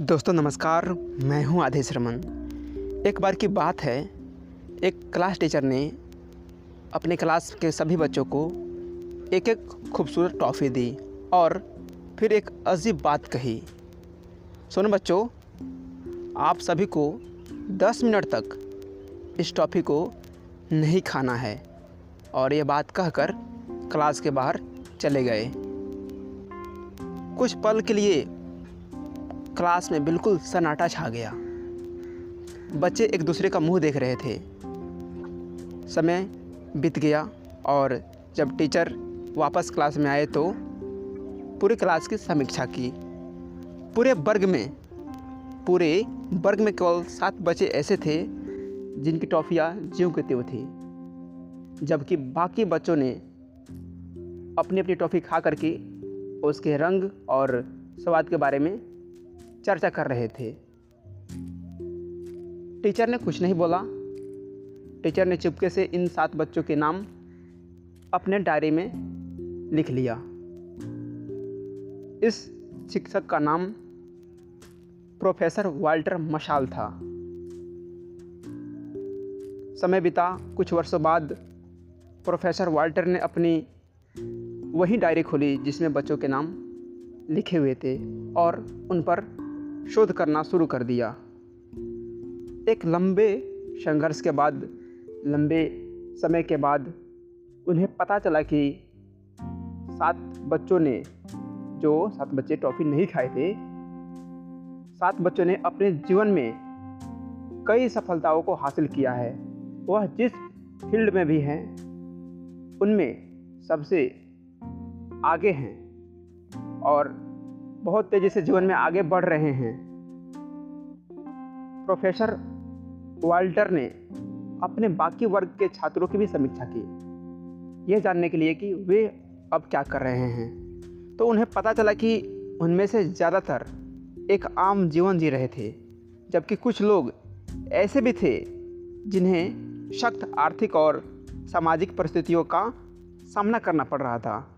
दोस्तों, नमस्कार। मैं हूँ आदेश रमन। एक बार की बात है, एक क्लास टीचर ने अपने क्लास के सभी बच्चों को एक एक खूबसूरत टॉफ़ी दी और फिर एक अजीब बात कही। सुनो बच्चों, आप सभी को 10 मिनट तक इस टॉफ़ी को नहीं खाना है और ये बात कहकर क्लास के बाहर चले गए। कुछ पल के लिए क्लास में बिल्कुल सन्नाटा छा गया। बच्चे एक दूसरे का मुँह देख रहे थे। समय बीत गया और जब टीचर वापस क्लास में आए तो पूरे क्लास की समीक्षा की। पूरे वर्ग में, पूरे वर्ग में केवल सात बच्चे ऐसे थे जिनकी टॉफ़ियाँ ज्यों के त्यों थी। जबकि बाकी बच्चों ने अपनी अपनी टॉफ़ी खा करके उसके रंग और स्वाद के बारे में चर्चा कर रहे थे। टीचर ने कुछ नहीं बोला। टीचर ने चुपके से इन सात बच्चों के नाम अपने डायरी में लिख लिया। इस शिक्षक का नाम प्रोफेसर वाल्टर मशाल था। समय बिता, कुछ वर्षों बाद प्रोफेसर वाल्टर ने अपनी वही डायरी खोली जिसमें बच्चों के नाम लिखे हुए थे और उन पर शोध करना शुरू कर दिया। एक लंबे संघर्ष के बाद, लंबे समय के बाद उन्हें पता चला कि सात बच्चों ने जो सात बच्चे टॉफ़ी नहीं खाए थे, सात बच्चों ने अपने जीवन में कई सफलताओं को हासिल किया है। वह जिस फ़ील्ड में भी हैं, उनमें सबसे आगे हैं और बहुत तेज़ी से जीवन में आगे बढ़ रहे हैं। प्रोफेसर वाल्टर ने अपने बाकी वर्ग के छात्रों की भी समीक्षा की। यह जानने के लिए कि वे अब क्या कर रहे हैं। तो उन्हें पता चला कि उनमें से ज़्यादातर एक आम जीवन जी रहे थे, जबकि कुछ लोग ऐसे भी थे जिन्हें सख्त आर्थिक और सामाजिक परिस्थितियों का सामना करना पड़ रहा था।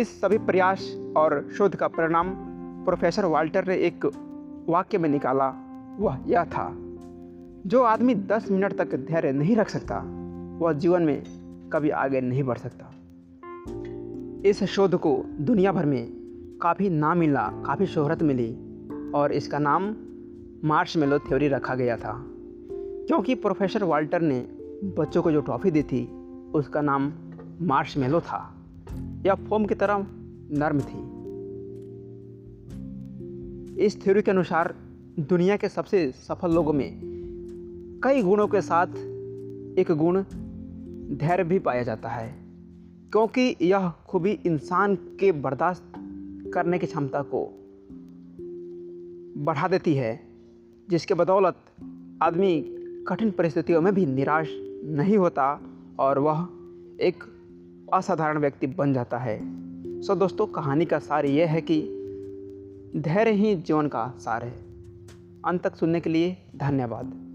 इस सभी प्रयास और शोध का परिणाम प्रोफेसर वाल्टर ने एक वाक्य में निकाला। वह यह था, जो आदमी 10 मिनट तक धैर्य नहीं रख सकता, वह जीवन में कभी आगे नहीं बढ़ सकता। इस शोध को दुनिया भर में काफ़ी नाम मिला, काफ़ी शोहरत मिली और इसका नाम मार्श मेलो थ्योरी रखा गया था। क्योंकि प्रोफेसर वाल्टर ने बच्चों को जो ट्रॉफी दी थी, उसका नाम मार्श मेलो था। यह फोम की तरह नर्म थी। इस थ्योरी के अनुसार दुनिया के सबसे सफल लोगों में कई गुणों के साथ एक गुण धैर्य भी पाया जाता है, क्योंकि यह खूबी इंसान के बर्दाश्त करने की क्षमता को बढ़ा देती है, जिसके बदौलत आदमी कठिन परिस्थितियों में भी निराश नहीं होता और वह एक असाधारण व्यक्ति बन जाता है। सो दोस्तों, कहानी का सार यह है कि धैर्य ही जीवन का सार है। अंत तक सुनने के लिए धन्यवाद।